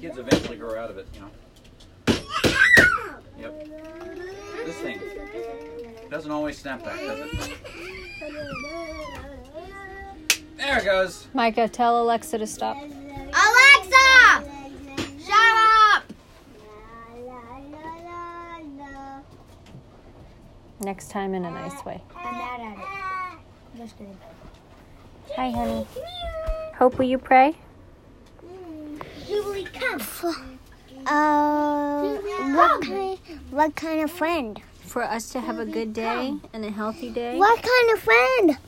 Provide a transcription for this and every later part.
Kids eventually grow out of it, you know. Yep. This thing doesn't always snap back, does it? There it goes. Micah, tell Alexa to stop. Alexa! Shut up! Next time in a nice way. I'm mad at it. Just kidding. Hi, honey. Hope, will you pray? Julie, come. Uh, what kind? What kind of friend? For us to have a good day and a healthy day. What kind of friend?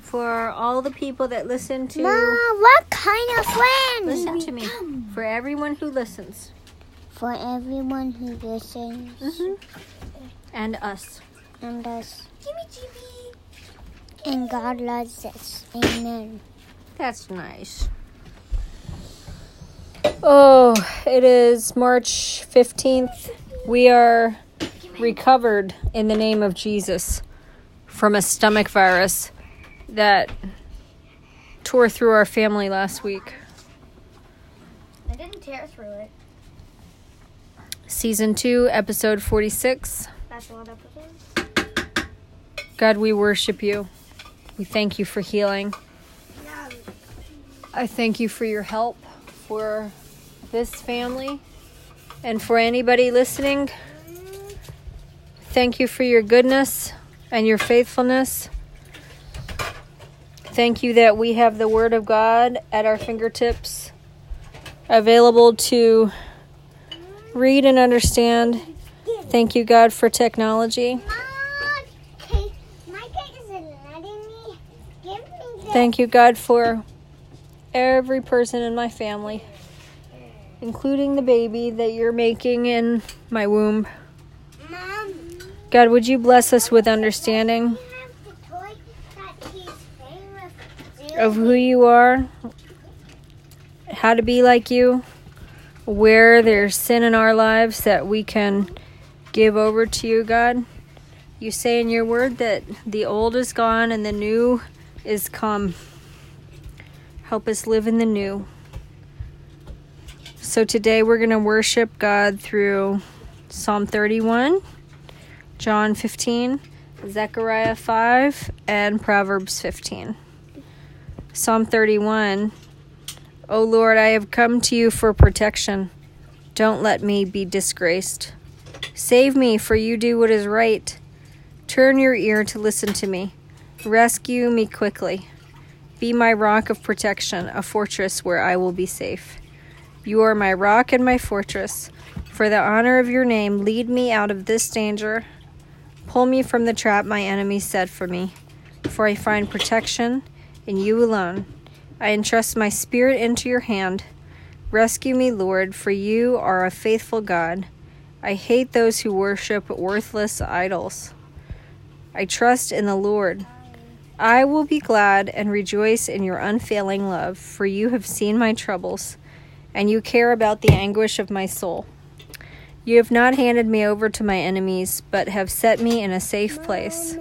For all the people that listen to. Ma, what kind of friend? Listen to me. For everyone who listens. For everyone who listens Mm-hmm. And us. and us, Jimmy, Jimmy. and God loves us. Amen. That's nice. Oh, it is March 15th. We are recovered in the name of Jesus from a stomach virus that tore through our family last week. I didn't tear through it. Season 2, episode 46. That's one episode. God, we worship you. We thank you for healing. I thank you for your help for this family and for anybody listening. Thank you for your goodness and your faithfulness. Thank you that we have the Word of God at our fingertips, available to read and understand. Thank you, God, for technology. Thank you, God, for every person in my family, including the baby that you're making in my womb. Mom. God, would you bless us with understanding We have the toy that he's playing with. of who you are, how to be like you, where there's sin in our lives that we can give over to you, God. You say in your word that the old is gone and the new is come. Help us live in the new. So today we're going to worship God through Psalm 31, John 15, Zechariah 5, and Proverbs 15. Psalm 31 O Lord, I have come to you for protection. Don't let me be disgraced. Save me, for you do what is right. Turn your ear to listen to me. Rescue me quickly. Be my rock of protection, a fortress where I will be safe. You are my rock and my fortress. For the honor of your name, lead me out of this danger. Pull me from the trap my enemies set for me. For I find protection in you alone. I entrust my spirit into your hand. Rescue me, Lord, for you are a faithful God. I hate those who worship worthless idols. I trust in the Lord. I will be glad and rejoice in your unfailing love, for you have seen my troubles, and you care about the anguish of my soul. You have not handed me over to my enemies, but have set me in a safe place.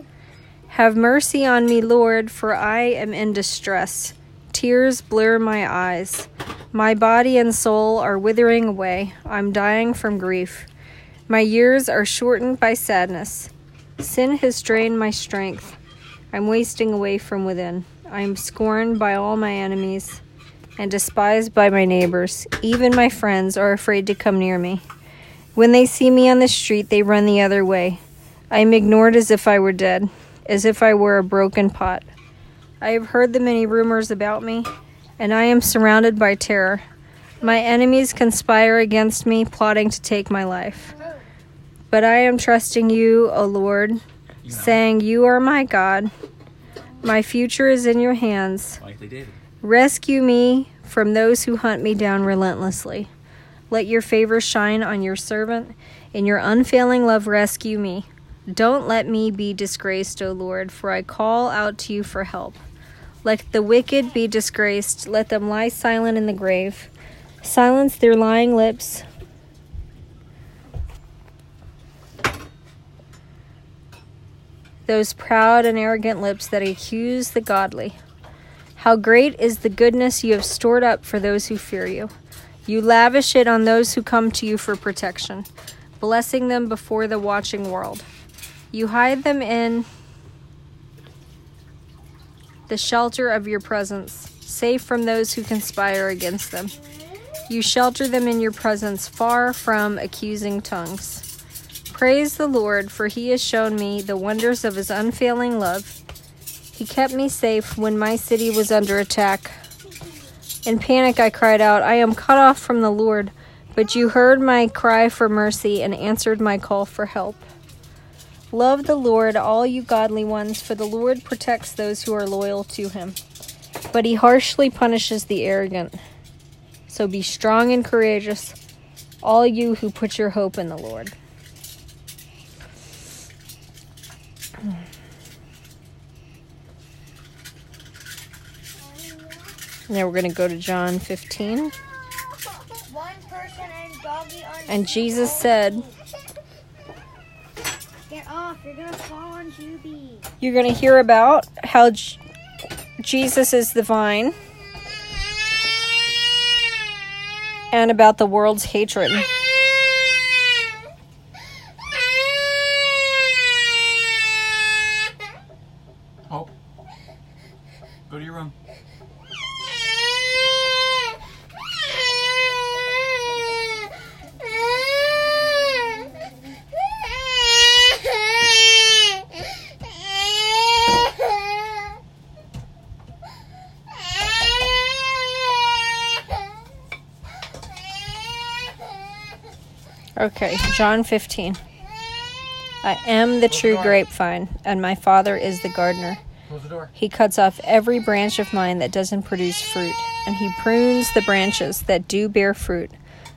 Have mercy on me, Lord, for I am in distress. Tears blur my eyes. My body and soul are withering away. I'm dying from grief. My years are shortened by sadness. Sin has drained my strength. I'm wasting away from within. I am scorned by all my enemies and despised by my neighbors. Even my friends are afraid to come near me. When they see me on the street, they run the other way. I am ignored as if I were dead, as if I were a broken pot. I have heard the many rumors about me, and I am surrounded by terror. My enemies conspire against me, plotting to take my life. But I am trusting you, O Lord, saying, You are my God. My future is in your hands. David. Rescue me from those who hunt me down relentlessly. Let your favor shine on your servant. In your unfailing love, rescue me. Don't let me be disgraced, O Lord, for I call out to you for help. Let the wicked be disgraced. Let them lie silent in the grave. Silence their lying lips. Those proud and arrogant lips that accuse the godly. How great is the goodness you have stored up for those who fear you. You lavish it on those who come to you for protection, blessing them before the watching world. You hide them in the shelter of your presence, safe from those who conspire against them. You shelter them in your presence, far from accusing tongues. Praise the Lord, for he has shown me the wonders of his unfailing love. He kept me safe when my city was under attack. In panic, I cried out, I am cut off from the Lord. But you heard my cry for mercy and answered my call for help. Love the Lord, all you godly ones, for the Lord protects those who are loyal to him. But he harshly punishes the arrogant. So be strong and courageous, all you who put your hope in the Lord. Now we're going to go to John 15. One person and doggy on And Jesus said, Get off, you're gonna fall on Juby. You're going to hear about how J- Jesus is the vine and about the world's hatred. Oh. Go to your room. Okay, John 15. I am the true grapevine, and my Father is the gardener. Close the door. He cuts off every branch of mine that doesn't produce fruit, and he prunes the branches that do bear fruit,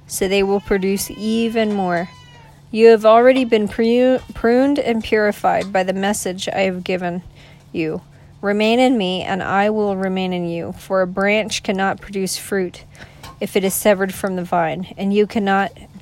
so they will produce even more. You have already been pruned and purified by the message I have given you. Remain in me, and I will remain in you. For a branch cannot produce fruit if it is severed from the vine, and you cannot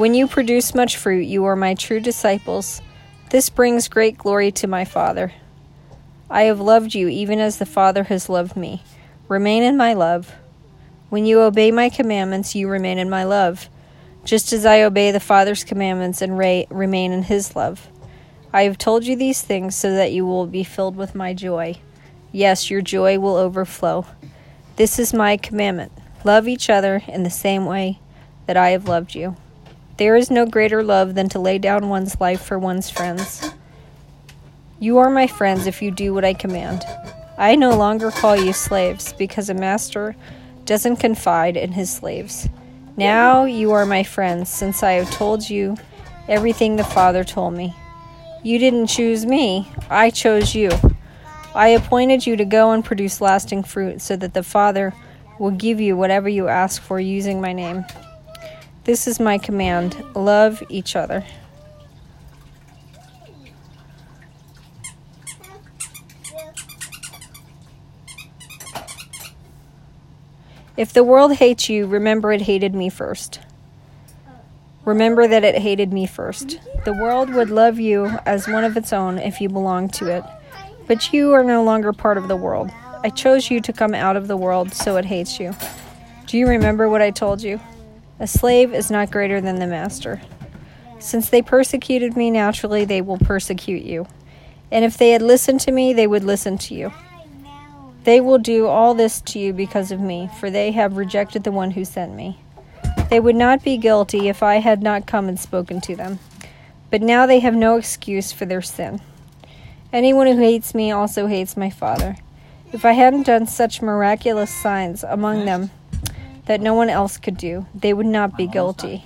When you produce much fruit, you are my true disciples. This brings great glory to my Father. I have loved you even as the Father has loved me. Remain in my love. When you obey my commandments, you remain in my love, just as I obey the Father's commandments and ra- remain in his love. I have told you these things so that you will be filled with my joy. Yes, your joy will overflow. This is my commandment love each other in the same way that I have loved you. There is no greater love than to lay down one's life for one's friends. You are my friends if you do what I command. I no longer call you slaves because a master doesn't confide in his slaves. Now you are my friends since I have told you everything the Father told me. You didn't choose me, I chose you. I appointed you to go and produce lasting fruit so that the Father will give you whatever you ask for using my name. This is my command love each other. If the world hates you, remember it hated me first. Remember that it hated me first. The world would love you as one of its own if you belonged to it. But you are no longer part of the world. I chose you to come out of the world, so it hates you. Do you remember what I told you? A slave is not greater than the master. Since they persecuted me naturally, they will persecute you. And if they had listened to me, they would listen to you. They will do all this to you because of me, for they have rejected the one who sent me. They would not be guilty if I had not come and spoken to them. But now they have no excuse for their sin. Anyone who hates me also hates my Father. If I hadn't done such miraculous signs among them that no one else could do, they would not be guilty.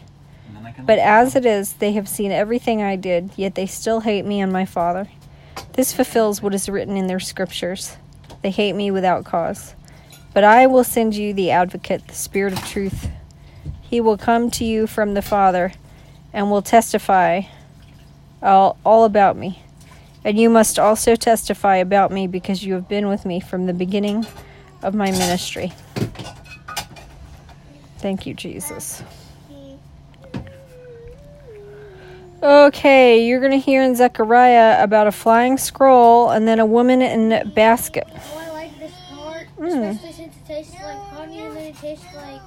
But as it is, they have seen everything I did, yet they still hate me and my Father. This fulfills what is written in their scriptures. They hate me without cause. But I will send you the advocate, the Spirit of truth. He will come to you from the Father and will testify all, all about me. And you must also testify about me because you have been with me from the beginning of my ministry. Thank you, Jesus. Okay, you're going to hear in Zechariah about a flying scroll and then a woman in a basket. Oh, I like this part, Mm. especially since it tastes like honey and then it tastes like.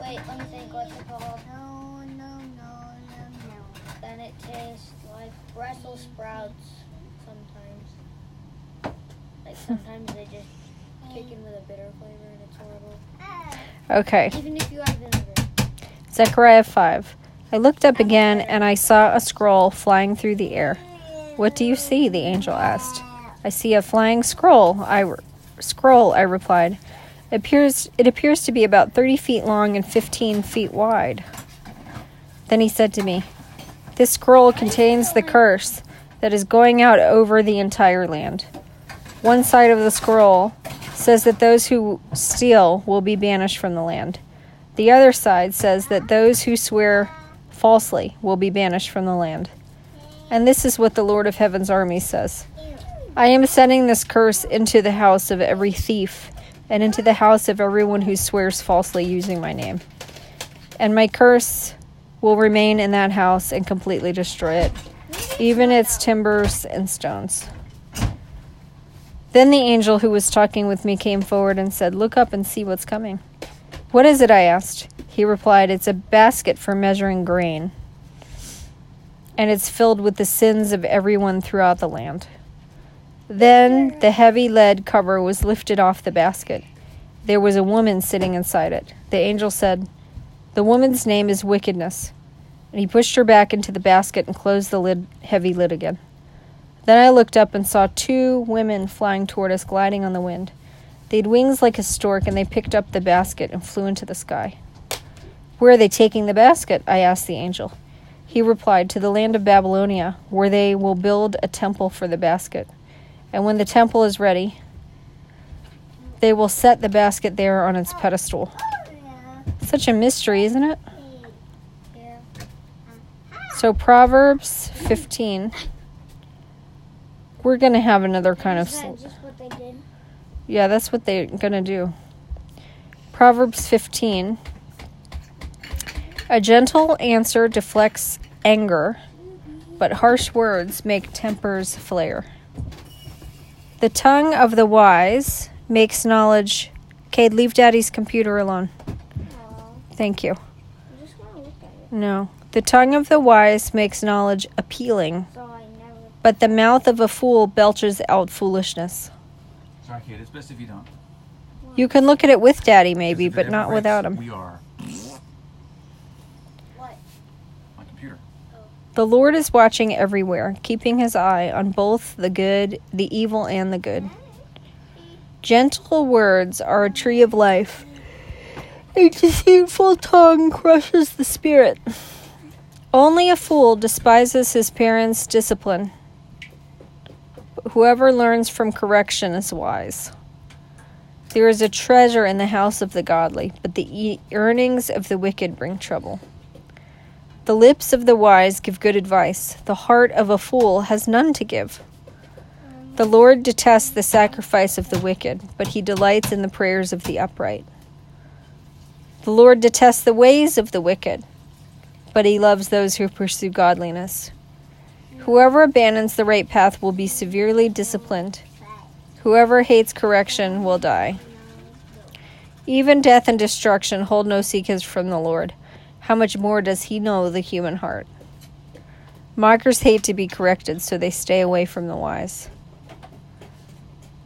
Wait, let me think. What's it called? No, no, no, no, no. Then it tastes like Brussels sprouts. Sometimes, like sometimes they just kick in with a bitter flavor and it's horrible. Okay, Even if you have vinegar. Zechariah 5. I looked up again and I saw a scroll flying through the air. What do you see? the angel asked. I see a flying scroll. I re- scroll, I replied. It appears it appears to be about 30 feet long and 15 feet wide. Then he said to me, "This scroll contains the curse that is going out over the entire land. One side of the scroll says that those who steal will be banished from the land. The other side says that those who swear falsely will be banished from the land. And this is what the Lord of Heaven's army says I am sending this curse into the house of every thief and into the house of everyone who swears falsely using my name. And my curse will remain in that house and completely destroy it, even its timbers and stones. Then the angel who was talking with me came forward and said, Look up and see what's coming. What is it? I asked. He replied, It's a basket for measuring grain, and it's filled with the sins of everyone throughout the land. Then the heavy lead cover was lifted off the basket. There was a woman sitting inside it. The angel said, The woman's name is Wickedness. And he pushed her back into the basket and closed the lid, heavy lid again. Then I looked up and saw two women flying toward us, gliding on the wind. They had wings like a stork, and they picked up the basket and flew into the sky. Where are they taking the basket? I asked the angel. He replied, To the land of Babylonia, where they will build a temple for the basket. And when the temple is ready, they will set the basket there on its pedestal. Such a mystery, isn't it? So, Proverbs 15. We're going to have another kind of. Is that just what they did? Yeah, that's what they're going to do. Proverbs 15. A gentle answer deflects anger, but harsh words make tempers flare. The tongue of the wise makes knowledge. Cade, leave daddy's computer alone. Thank you. I just want to look at it. No. The tongue of the wise makes knowledge appealing, So I never. But the mouth of a fool belches out foolishness. Sorry, kid. It's best if you don't. You can look at it with daddy, maybe, Because if it but not breaks, without him. We are. What? My computer. The Lord is watching everywhere, keeping his eye on both the good, the evil, and the good. Gentle words are a tree of life. A deceitful tongue crushes the spirit. Only a fool despises his parents' discipline. Whoever learns from correction is wise. There is a treasure in the house of the godly, but the earnings of the wicked bring trouble. The lips of the wise give good advice. The heart of a fool has none to give. The Lord detests the sacrifice of the wicked, but he delights in the prayers of the upright. The Lord detests the ways of the wicked, but he loves those who pursue godliness. Whoever abandons the right path will be severely disciplined. Whoever hates correction will die. Even death and destruction hold no secrets from the Lord. How much more does he know the human heart? Mockers hate to be corrected, so they stay away from the wise.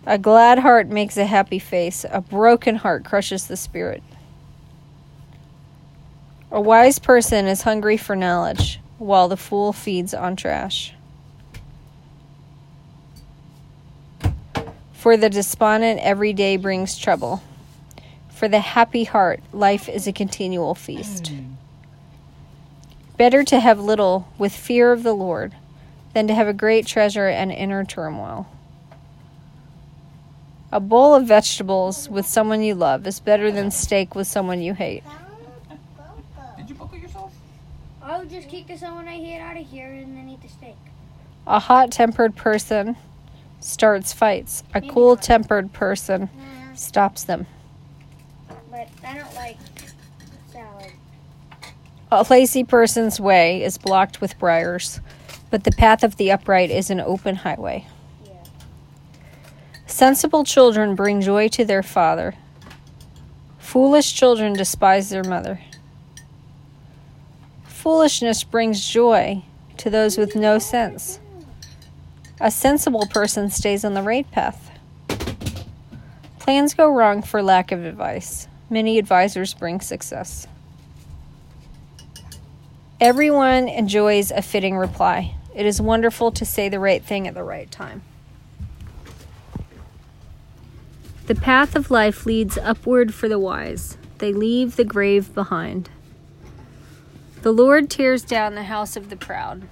A glad heart makes a happy face, a broken heart crushes the spirit. A wise person is hungry for knowledge, while the fool feeds on trash. For the despondent, every day brings trouble. For the happy heart, life is a continual feast. Hmm. Better to have little with fear of the Lord than to have a great treasure and inner turmoil. A bowl of vegetables with someone you love is better than steak with someone you hate. Did you buckle yourself? Just kick the someone I hate out of here and then eat the steak. A hot tempered person starts fights. A cool tempered person stops them. But I don't like salad. A lazy person's way is blocked with briars, but the path of the upright is an open highway. Yeah. Sensible children bring joy to their father. Foolish children despise their mother. Foolishness brings joy to those with no sense. A sensible person stays on the right path. Plans go wrong for lack of advice. Many advisors bring success. Everyone enjoys a fitting reply. It is wonderful to say the right thing at the right time. The path of life leads upward for the wise. They leave the grave behind. The Lord tears down the house of the proud,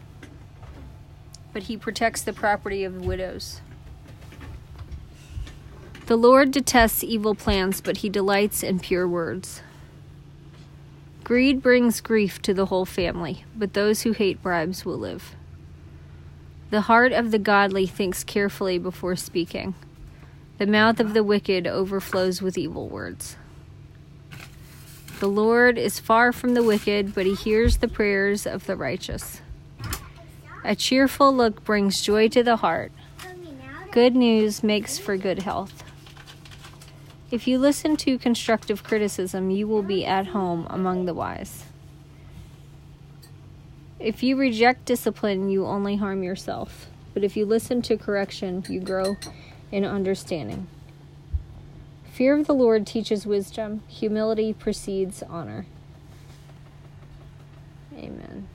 but he protects the property of widows. The Lord detests evil plans, but he delights in pure words. Greed brings grief to the whole family, but those who hate bribes will live. The heart of the godly thinks carefully before speaking. The mouth of the wicked overflows with evil words. The Lord is far from the wicked, but he hears the prayers of the righteous. A cheerful look brings joy to the heart. Good news makes for good health. If you listen to constructive criticism, you will be at home among the wise. If you reject discipline, you only harm yourself. But if you listen to correction, you grow in understanding. Fear of the Lord teaches wisdom, humility precedes honor. Amen.